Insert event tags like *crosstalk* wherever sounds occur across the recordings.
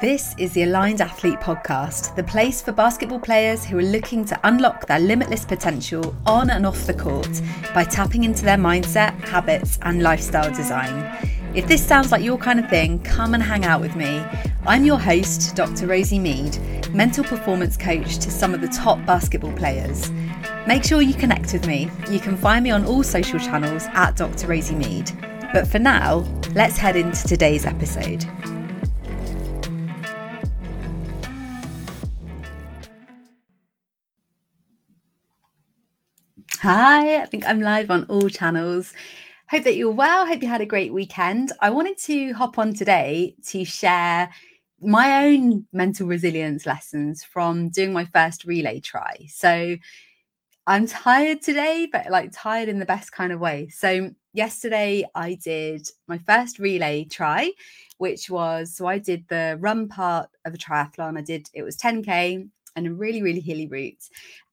This is the Aligned Athlete Podcast, the place for basketball players who are looking to unlock their limitless potential on and off the court by tapping into their mindset, habits, and lifestyle design. If this sounds like your kind of thing, come and hang out with me. I'm your host, Dr. Rosie Mead, mental performance coach to some of the top basketball players. Make sure you connect with me. You can find me on all social channels at Dr. Rosie Mead. But for now, let's head into today's episode. Hi, I think I'm live on all channels. Hope that you're well. Hope you had a great weekend. I wanted to hop on today to share my own mental resilience lessons from doing my first relay tri. So I'm tired today, but like tired in the best kind of way. So yesterday I did my first relay tri, which was so I did the run part of a triathlon. I did it was 10k and a really really hilly route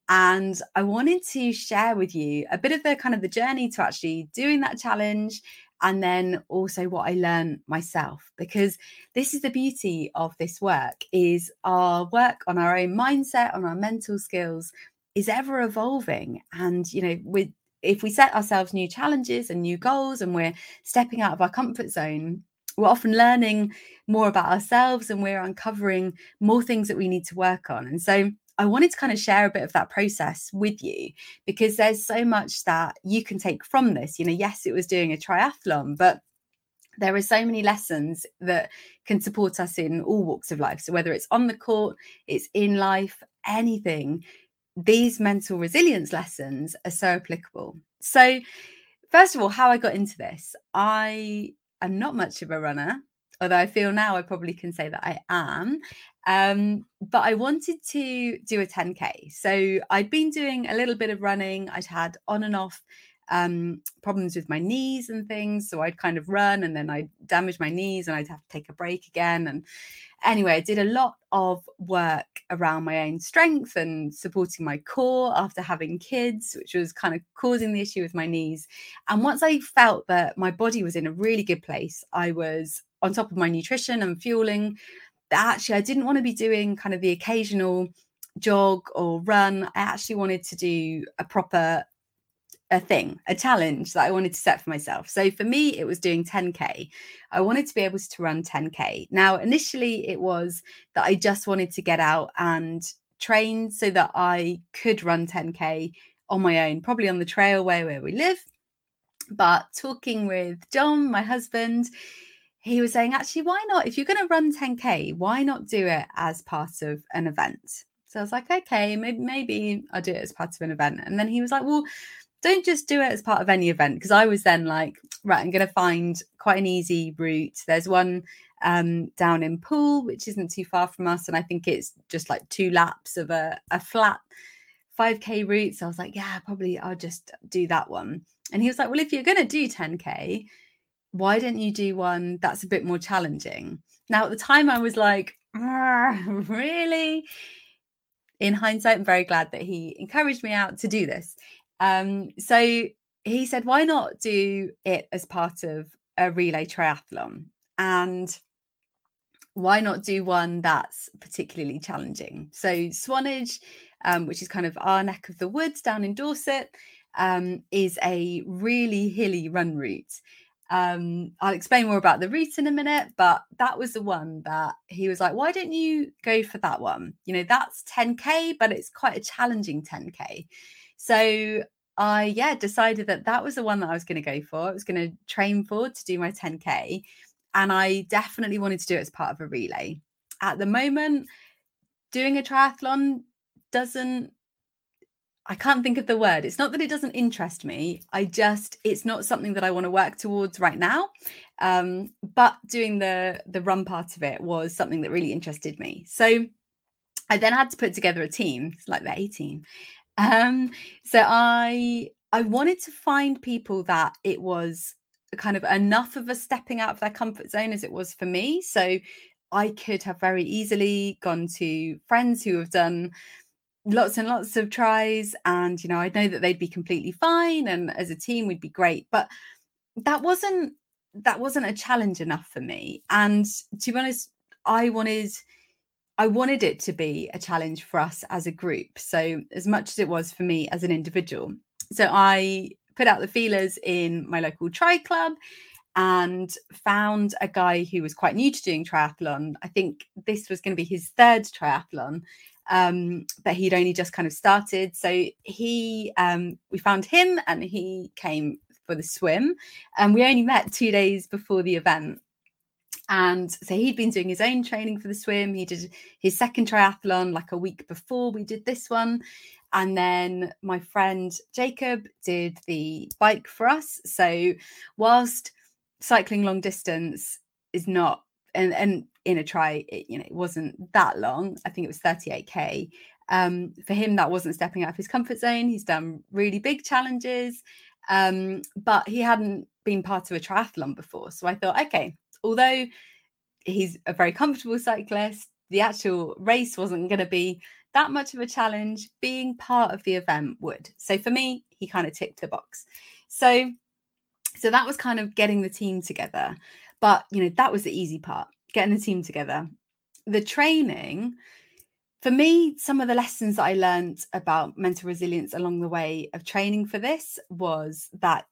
and I wanted to share with you a bit of the kind of the journey to actually doing that challenge and then also what I learned myself because this is the beauty of this work is our work on our own mindset on our mental skills is ever evolving. And you know with if we set ourselves new challenges and new goals and we're stepping out of our comfort zone we're often learning more about ourselves and we're uncovering more things that we need to work on. And so I wanted to kind of share a bit of that process with you because there's so much that you can take from this. You know, yes, it was doing a triathlon, but there are so many lessons that can support us in all walks of life. So, whether it's on the court, it's in life, anything, these mental resilience lessons are so applicable. So, first of all, how I got into this, I am not much of a runner although I feel now I probably can say that I am. Um, but I wanted to do a 10K. So I'd been doing a little bit of running. I'd had on and off um, problems with my knees and things. So I'd kind of run and then I'd damage my knees and I'd have to take a break again. And anyway, I did a lot of work around my own strength and supporting my core after having kids, which was kind of causing the issue with my knees. And once I felt that my body was in a really good place, I was on top of my nutrition and fueling actually I didn't want to be doing kind of the occasional jog or run. I actually wanted to do a proper a thing, a challenge that I wanted to set for myself. So for me, it was doing 10K. I wanted to be able to run 10K. Now, initially, it was that I just wanted to get out and train so that I could run 10K on my own, probably on the trailway where we live. But talking with John, my husband, he was saying, actually, why not? If you're going to run 10K, why not do it as part of an event? So I was like, okay, maybe, maybe I'll do it as part of an event. And then he was like, well, don't just do it as part of any event. Because I was then like, right, I'm going to find quite an easy route. There's one um, down in Poole, which isn't too far from us. And I think it's just like two laps of a, a flat 5K route. So I was like, yeah, probably I'll just do that one. And he was like, well, if you're going to do 10K, why don't you do one that's a bit more challenging? Now, at the time, I was like, really? In hindsight, I'm very glad that he encouraged me out to do this. Um, so he said, why not do it as part of a relay triathlon? And why not do one that's particularly challenging? So, Swanage, um, which is kind of our neck of the woods down in Dorset, um, is a really hilly run route. Um, I'll explain more about the route in a minute, but that was the one that he was like, why don't you go for that one? You know, that's 10K, but it's quite a challenging 10K. So I, yeah, decided that that was the one that I was going to go for. I was going to train for to do my 10K. And I definitely wanted to do it as part of a relay. At the moment, doing a triathlon doesn't I can't think of the word. It's not that it doesn't interest me. I just it's not something that I want to work towards right now. Um, but doing the the run part of it was something that really interested me. So I then had to put together a team. It's like the A team. Um, so I I wanted to find people that it was kind of enough of a stepping out of their comfort zone as it was for me. So I could have very easily gone to friends who have done lots and lots of tris and you know i know that they'd be completely fine and as a team we'd be great but that wasn't that wasn't a challenge enough for me and to be honest I wanted I wanted it to be a challenge for us as a group. So as much as it was for me as an individual. So I put out the feelers in my local tri club and found a guy who was quite new to doing triathlon. I think this was going to be his third triathlon, um, but he'd only just kind of started. So he, um, we found him, and he came for the swim, and we only met two days before the event. And so he'd been doing his own training for the swim. He did his second triathlon like a week before we did this one. And then my friend Jacob did the bike for us. So whilst cycling long distance is not and and in a try it, you know it wasn't that long. I think it was 38k um, for him that wasn't stepping out of his comfort zone. He's done really big challenges. Um, but he hadn't been part of a triathlon before. So i thought okay although he's a very comfortable cyclist the actual race wasn't going to be that much of a challenge. Being part of the event would. So for me he kind of ticked the box. So so that was kind of getting the team together but you know that was the easy part getting the team together. The training for me some of the lessons that i learned about mental resilience along the way of training for this was that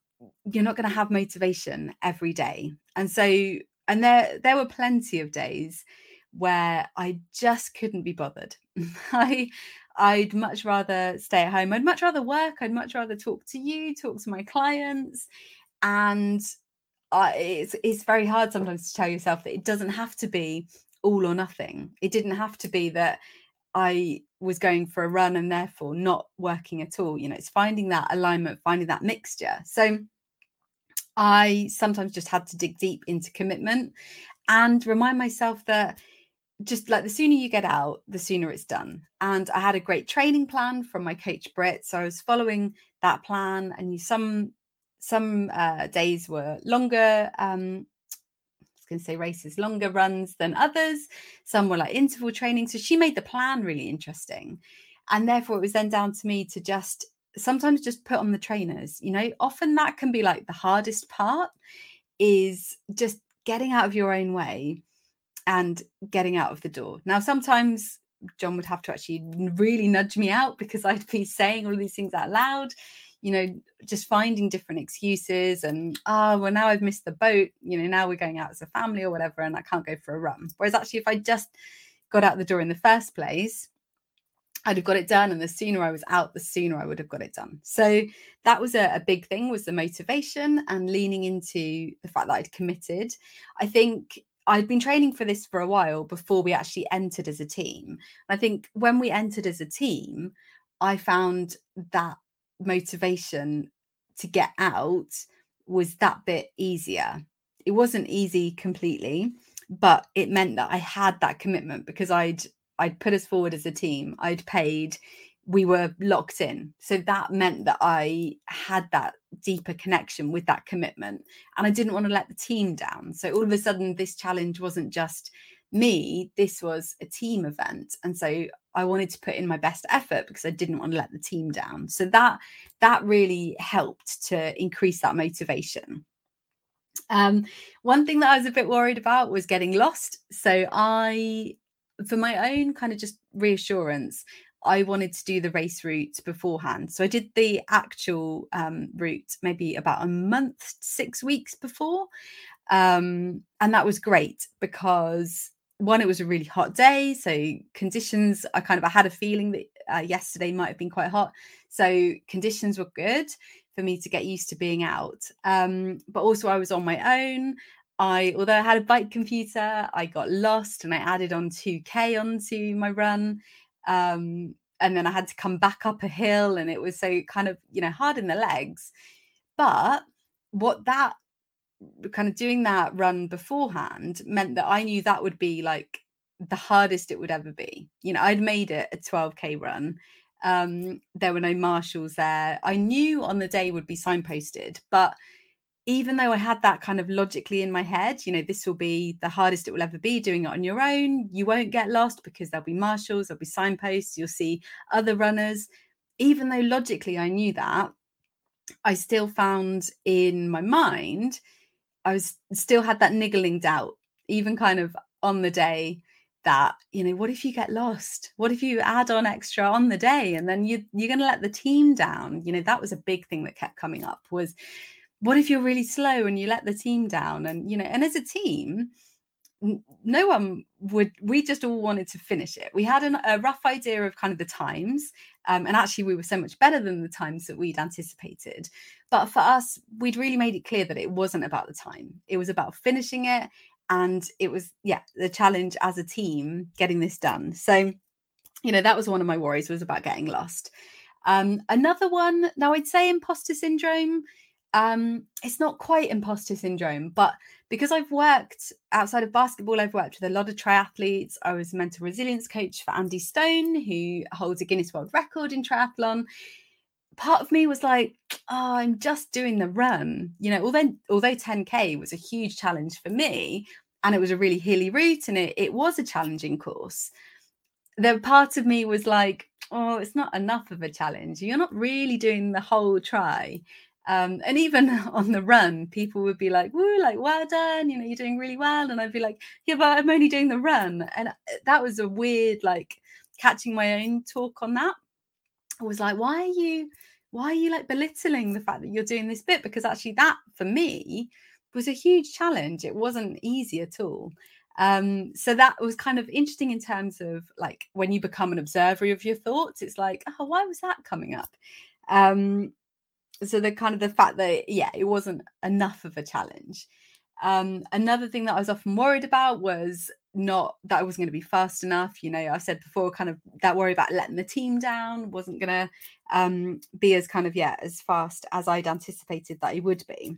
you're not going to have motivation every day. And so and there there were plenty of days where i just couldn't be bothered. *laughs* I i'd much rather stay at home. I'd much rather work. I'd much rather talk to you talk to my clients and uh, it's it's very hard sometimes to tell yourself that it doesn't have to be all or nothing. It didn't have to be that I was going for a run and therefore not working at all. You know, it's finding that alignment, finding that mixture. So I sometimes just had to dig deep into commitment and remind myself that just like the sooner you get out, the sooner it's done. And I had a great training plan from my coach Britt. So I was following that plan and some some uh, days were longer um, I was going to say races, longer runs than others. Some were like interval training. So she made the plan really interesting. And therefore, it was then down to me to just sometimes just put on the trainers. You know, often that can be like the hardest part is just getting out of your own way and getting out of the door. Now, sometimes John would have to actually really nudge me out because I'd be *laughs* saying all these things out loud you know, just finding different excuses and, oh, well, now I've missed the boat, you know, now we're going out as a family or whatever, and I can't go for a run. Whereas actually, if I just got out the door in the first place, I'd have got it done. And the sooner I was out, the sooner I would have got it done. So that was a, a big thing was the motivation and leaning into the fact that I'd committed. I think I'd been training for this for a while before we actually entered as a team. I think when we entered as a team, I found that motivation to get out was that bit easier. It wasn't easy completely, but it meant that I had that commitment because I'd I'd put us forward as a team. I'd paid, we were locked in. So that meant that I had that deeper connection with that commitment and I didn't want to let the team down. So all of a sudden this challenge wasn't just me, this was a team event. And so I wanted to put in my best effort because I didn't want to let the team down. So that that really helped to increase that motivation. Um, one thing that I was a bit worried about was getting lost. So I, for my own kind of just reassurance, I wanted to do the race route beforehand. So I did the actual um, route maybe about a month, six weeks before. Um, and that was great because one, it was a really hot day. So conditions, I kind of I had a feeling that uh, yesterday might have been quite hot. So conditions were good for me to get used to being out. Um, but also I was on my own. I, although I had a bike computer, I got lost and I added on 2K onto my run. Um, and then I had to come back up a hill and it was so kind of, you know, hard in the legs. But what that kind of doing that run beforehand meant that I knew that would be like the hardest it would ever be. You know, I'd made it a 12k run. Um, there were no marshals there. I knew on the day would be signposted, but even though I had that kind of logically in my head, you know, this will be the hardest it will ever be doing it on your own. You won't get lost because there'll be marshals, there'll be signposts, you'll see other runners. Even though logically I knew that, I still found in my mind I was still had that niggling doubt, even kind of on the day that you know what if you get lost? What if you add on extra on the day? And then you you're going to let the team down. You know that was a big thing that kept coming up was what if you're really slow and you let the team down? And you know and as a team no one would we just all wanted to finish it. We had an, a rough idea of kind of the times um, and actually we were so much better than the times that we'd anticipated. But for us we'd really made it clear that it wasn't about the time. It was about finishing it and it was yeah the challenge as a team getting this done. So you know that was one of my worries was about getting lost. Um, another one now i'd say imposter syndrome. Um, it's not quite imposter syndrome, but because I've worked outside of basketball, I've worked with a lot of triathletes. I was a mental resilience coach for Andy Stone, who holds a Guinness World Record in triathlon. Part of me was like, oh, I'm just doing the run. You know, although although 10K was a huge challenge for me, and it was a really hilly route and it, it was a challenging course. The part of me was like, oh, it's not enough of a challenge. You're not really doing the whole tri. Um, and even *laughs* on the run, people would be like, "Woo, like well done, you know, you're doing really well." And I'd be like, "Yeah, but I'm only doing the run." And uh, that was a weird, like, catching my own talk on that. I was like, "Why are you, why are you like belittling the fact that you're doing this bit?" Because actually, that for me was a huge challenge. It wasn't easy at all. Um, so that was kind of interesting in terms of like when you become an observer of your thoughts. It's like, oh, why was that coming up? Um, so the kind of the fact that yeah it wasn't enough of a challenge. Um, another thing that i was often worried about was not that i wasn't going to be fast enough you know i said before kind of that worry about letting the team down wasn't going to um, be as kind of yeah as fast as i'd anticipated that it would be.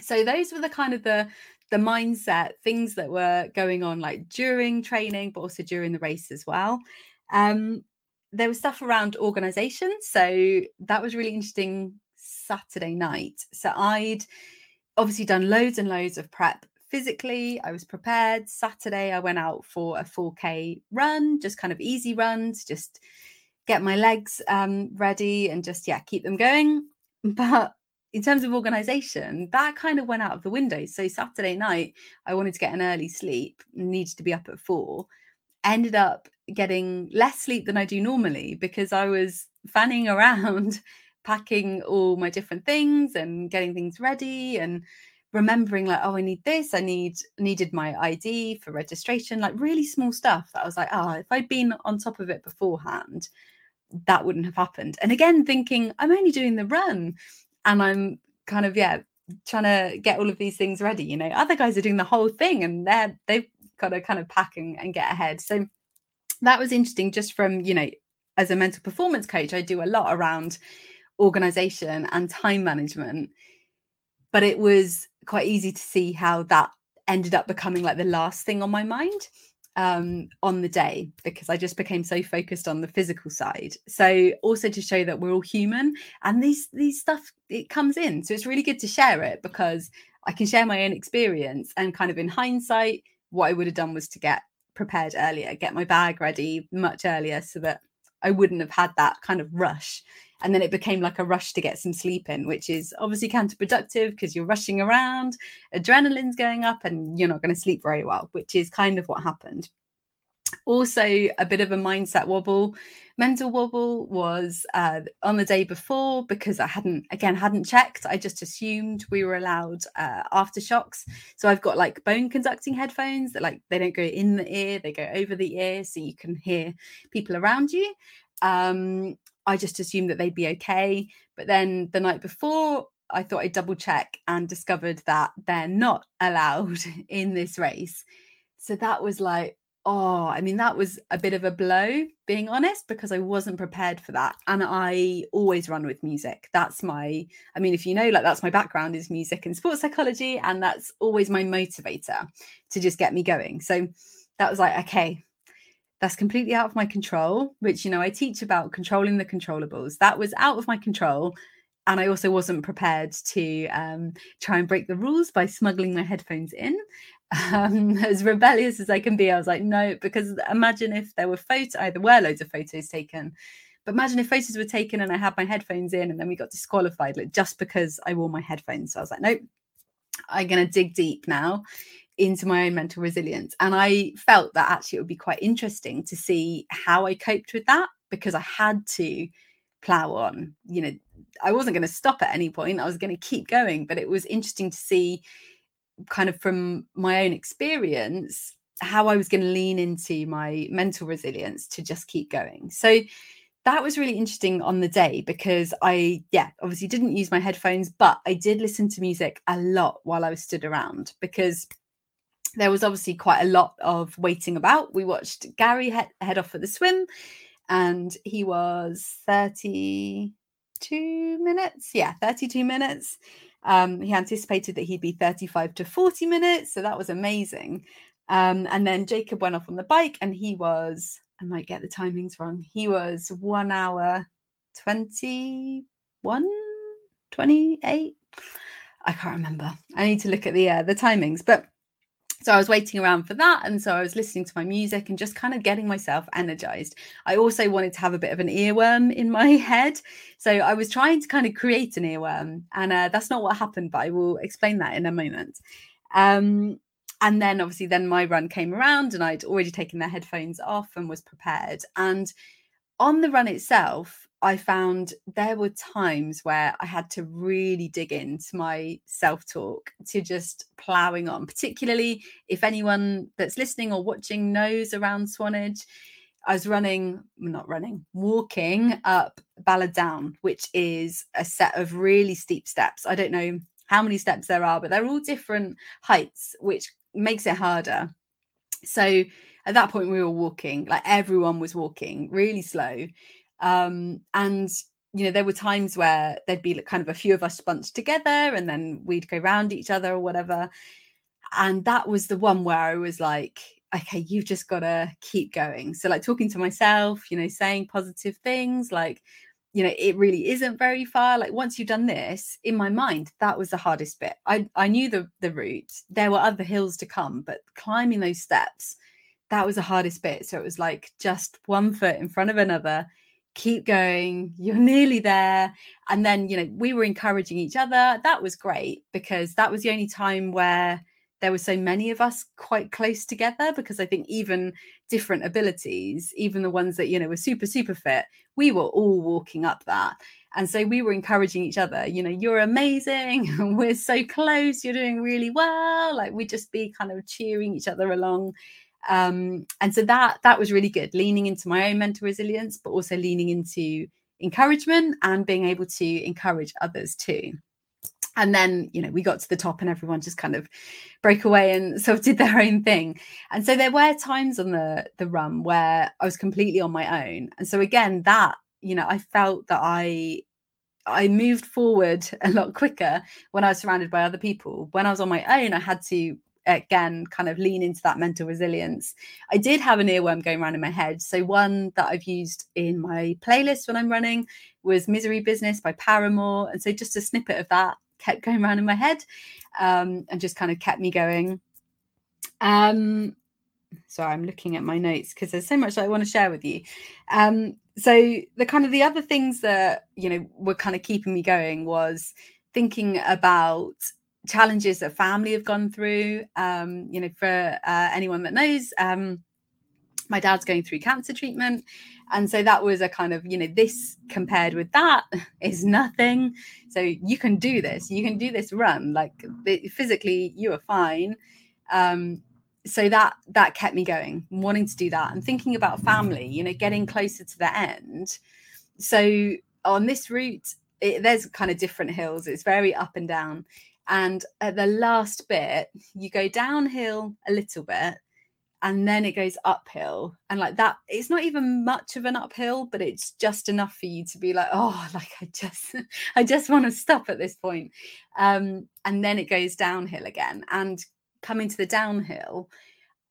So those were the kind of the the mindset things that were going on like during training but also during the race as well. Um, there was stuff around organization so that was really interesting Saturday night. So I'd obviously done loads and loads of prep physically. I was prepared. Saturday, I went out for a 4K run, just kind of easy runs, just get my legs um, ready and just, yeah, keep them going. *laughs* But in terms of organization, that kind of went out of the window. So Saturday night, I wanted to get an early sleep, needed to be up at four, ended up getting less sleep than I do normally because I was fanning *laughs* around packing all my different things and getting things ready and remembering like oh i need this i need needed my id for registration like really small stuff that i was like oh if i'd been on top of it beforehand that wouldn't have happened. And again thinking i'm only doing the run and i'm kind of yeah trying to get all of these things ready you know? Other guys are doing the whole thing and they're they've got to kind of pack and, and get ahead. So that was interesting just from you know as a mental performance coach i do a lot around organization and time management. But it was quite easy to see how that ended up becoming like the last thing on my mind um, on the day because I just became so focused on the physical side. So also to show that we're all human and these these stuff it comes in. So it's really good to share it because I can share my own experience and kind of in hindsight, what I would have done was to get prepared earlier, get my bag ready much earlier so that I wouldn't have had that kind of rush and then it became like a rush to get some sleep in which is obviously counterproductive because you're rushing around adrenaline's going up and you're not going to sleep very well which is kind of what happened. Also a bit of a mindset wobble. Mental wobble was uh, on the day before because i hadn't again hadn't checked. I just assumed we were allowed uh, AfterShokz. So i've got like bone conducting headphones that like they don't go in the ear they go over the ear so you can hear people around you. Um, I just assumed that they'd be okay. But then the night before, I thought I'd double check and discovered that they're not allowed *laughs* in this race. So that was like, oh, I mean, that was a bit of a blow, being honest, because I wasn't prepared for that. And I always run with music. That's my, I mean, if you know, like that's my background is music and sports psychology. And that's always my motivator to just get me going. So that was like, okay, that's completely out of my control, which, you know, I teach about controlling the controllables. That was out of my control. And I also wasn't prepared to um, try and break the rules by smuggling my headphones in. *laughs* Um, as rebellious as I can be, I was like, no, because imagine if there were photos, there were loads of photos taken. But imagine if photos were taken and I had my headphones in and then we got disqualified like just because I wore my headphones. So I was like, nope, I'm going to dig deep now into my own mental resilience. And I felt that actually it would be quite interesting to see how I coped with that because I had to plow on. You know, I wasn't going to stop at any point, I was going to keep going. But it was interesting to see, kind of from my own experience, how I was going to lean into my mental resilience to just keep going. So, that was really interesting on the day because I, yeah, obviously didn't use my headphones, but I did listen to music a lot while I was stood around because there was obviously quite a lot of waiting about. We watched Gary head, head off for the swim, and he was 32 minutes. Yeah, 32 minutes. Um, he anticipated that he'd be 35 to 40 minutes. So that was amazing. Um, and then Jacob went off on the bike and he was, I might get the timings wrong, he was one hour 21, 28. I can't remember. I need to look at the uh, the timings, but so I was waiting around for that. And so I was listening to my music and just kind of getting myself energized. I also wanted to have a bit of an earworm in my *laughs* head. So I was trying to kind of create an earworm. And uh, that's not what happened, but I will explain that in a moment. Um, and then obviously, then my run came around and I'd already taken the headphones off and was prepared. And on the run itself, I found there were times where I had to really dig into my self talk to just plowing on, particularly if anyone that's listening or watching knows around Swanage. I was running, not running, walking up Ballard Down, which is a set of really steep steps. I don't know how many steps there are, but they're all different heights, which makes it harder. So at that point, we were walking, like everyone was walking really slow um, and you know, there were times where there'd be kind of a few of us bunched together and then we'd go round each other or whatever. And that was the one where I was like, okay, you've just got to keep going. So, like, talking to myself, you know, saying positive things, like, you know, it really isn't very far. Like, once you've done this, in my mind, that was the hardest bit. I, I knew the, the route, there were other hills to come, but climbing those steps, that was the hardest bit. So, it was like just one foot in front of another keep going you're nearly there. And then you know we were encouraging each other. That was great because that was the only time where there were so many of us quite close together because i think even different abilities even the ones that you know were super super fit we were all walking up that. And so we were encouraging each other you know you're amazing. *laughs* We're so close. You're doing really well. Like we'd just be kind of cheering each other along um, and so that that was really good leaning into my own mental resilience but also leaning into encouragement and being able to encourage others too. And then you know we got to the top and everyone just kind of broke away and *laughs* sort of did their own thing. And so there were times on the the run where i was completely on my own. And so again that you know i felt that i I moved forward *laughs* a lot quicker when I was surrounded by other people. When I was on my own, I had to again kind of lean into that mental resilience. I did have an earworm going around in my head. So one that I've used in my playlist when I'm running was Misery Business by Paramore. And so just a snippet of that kept *laughs* going around in my head um, and just kind of kept me going. Um, sorry, I'm looking at my notes because there's so much I want to share with you. Um, so the kind of the other things that you know were kind of keeping me going was thinking about challenges that family have gone through. Um, you know, for uh, anyone that knows, um, my dad's going through cancer treatment. And so that was a kind of, you know, this compared with that *laughs* is nothing. So you can do this, you can do this run. Like physically, you are fine. Um, so that that kept me going, wanting to do that and thinking about family, you know, getting closer to the end. So on this route, it, there's kind of different hills. It's very up and down. And at the last bit, you go downhill a little bit and then it goes uphill. And like that, it's not even much of an uphill, but it's just enough for you to be like, oh, *laughs* like I just, *laughs* I just want to stop at this point. Um, and then it goes downhill again. And coming to the downhill,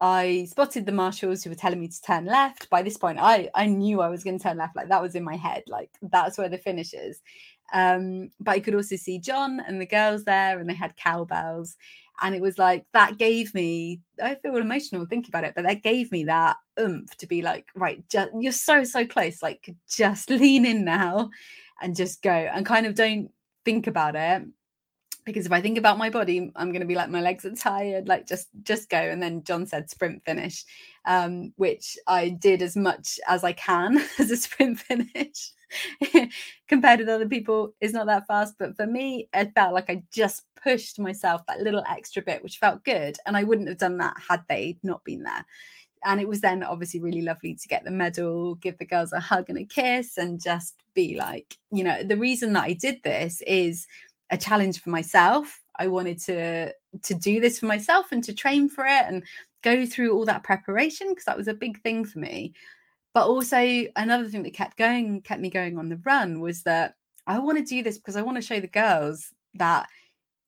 I spotted the marshals who were telling me to turn left. By this point, I I knew I was going to turn left. Like that was in my head. Like that's where the finish is. Um, but I could also see John and the girls there, and they had cowbells. And it was like that gave me, I feel emotional thinking about it, but that gave me that oomph to be like, right, just, you're so, so close. Like, just *laughs* lean in now and just go and kind of don't think about it because if I think about my body, I'm going to be like my legs are tired, like just just go. And then John said sprint finish, um, which I did as much as I can *laughs* as a sprint finish. *laughs* compared with other people is not that fast but for me it felt like i just pushed myself that little extra bit which felt good and i wouldn't have done that had they not been there and it was then obviously really lovely to get the medal give the girls a hug and a kiss and just be like you know the reason that i did this is a challenge for myself. I wanted to to do this for myself and to train for it and go through all that preparation because that was a big thing for me. But also another thing that kept going, kept me going on the run was that I want to do this because I want to show the girls that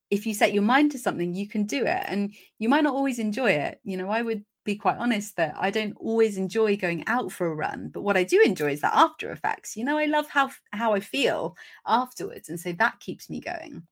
if you set your mind to something, you can do it. And you might not always enjoy it. You know, I would be quite honest that I don't always enjoy going out for a run, but what I do enjoy is that after effects. You know, I love how how I feel afterwards, and so that keeps me going.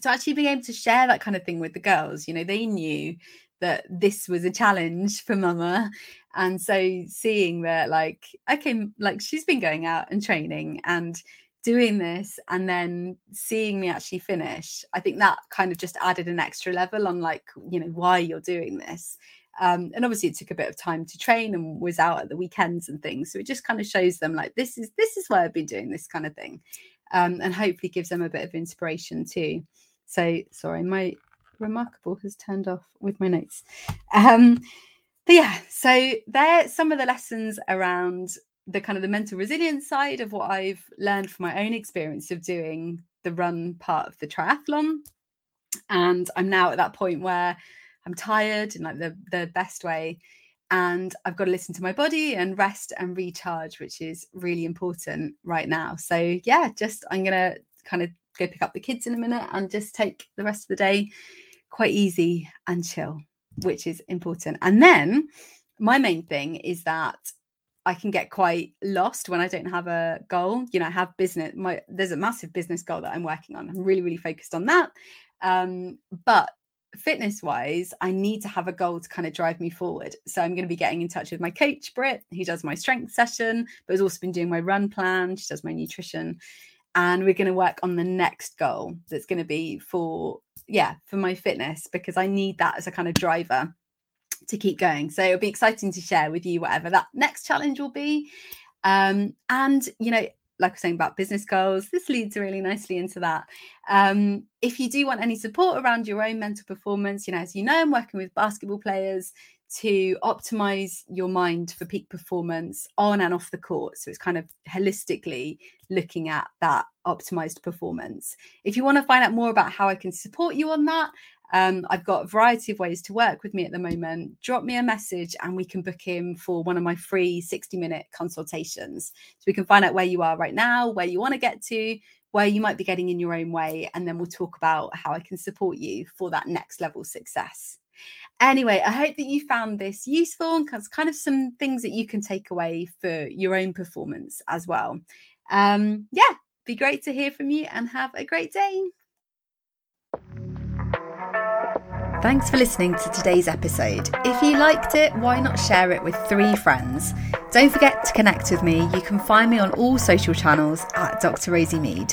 So actually being able to share that kind of thing with the girls, you know, they knew that this was a challenge for mama and so seeing that like okay like she's been going out and training and doing this and then seeing me actually finish i think that kind of just added an extra level on like you know why you're doing this um, and obviously it took a bit of time to train and was out at the weekends and things. So it just kind of shows them like this is this is why i've been doing this kind of thing. Um, and hopefully gives them a bit of inspiration too. So sorry my reMarkable has turned off with my notes. Um, but yeah so there some of the lessons around the kind of the mental resilience side of what i've learned from my own experience of doing the run part of the triathlon. And i'm now at that point where I'm tired in like the the best way and I've got to listen to my body and rest and recharge, which is really important right now. So yeah, just I'm gonna kind of go pick up the kids in a minute and just take the rest of the day quite easy and chill, which is important. And then my main thing is that I can get quite lost when I don't have a goal. You know, I have business. My there's a massive business goal that I'm working on. I'm really, really focused on that. Um, but fitness wise, I need to have a goal to kind of drive me forward. So I'm going to be getting in touch with my coach, Britt, who does my strength session, but has also been doing my run plan. She does my nutrition. And we're going to work on the next goal that's going to be for, yeah, for my fitness because I need that as a kind of driver to keep going. So it'll be exciting to share with you whatever that next challenge will be. Um, and, you know, like I was saying about business goals, this leads really nicely into that. Um, if you do want any support around your own mental performance, you know, as you know, I'm working with basketball players to optimize your mind for peak performance on and off the court. So it's kind of holistically looking at that optimized performance. If you want to find out more about how I can support you on that, um, I've got a variety of ways to work with me at the moment. Drop me a message and we can book in for one of my free 60 minute consultations. So we can find out where you are right now, where you want to get to, where you might be getting in your own way. And then we'll talk about how I can support you for that next level success. Anyway, I hope that you found this useful and kind of some things that you can take away for your own performance as well. Um, yeah, be great to hear from you and have a great day. Thanks for listening to today's episode. If you liked it, why not share it with three friends? Don't forget to connect with me. You can find me on all social channels at Dr. Rosie Mead.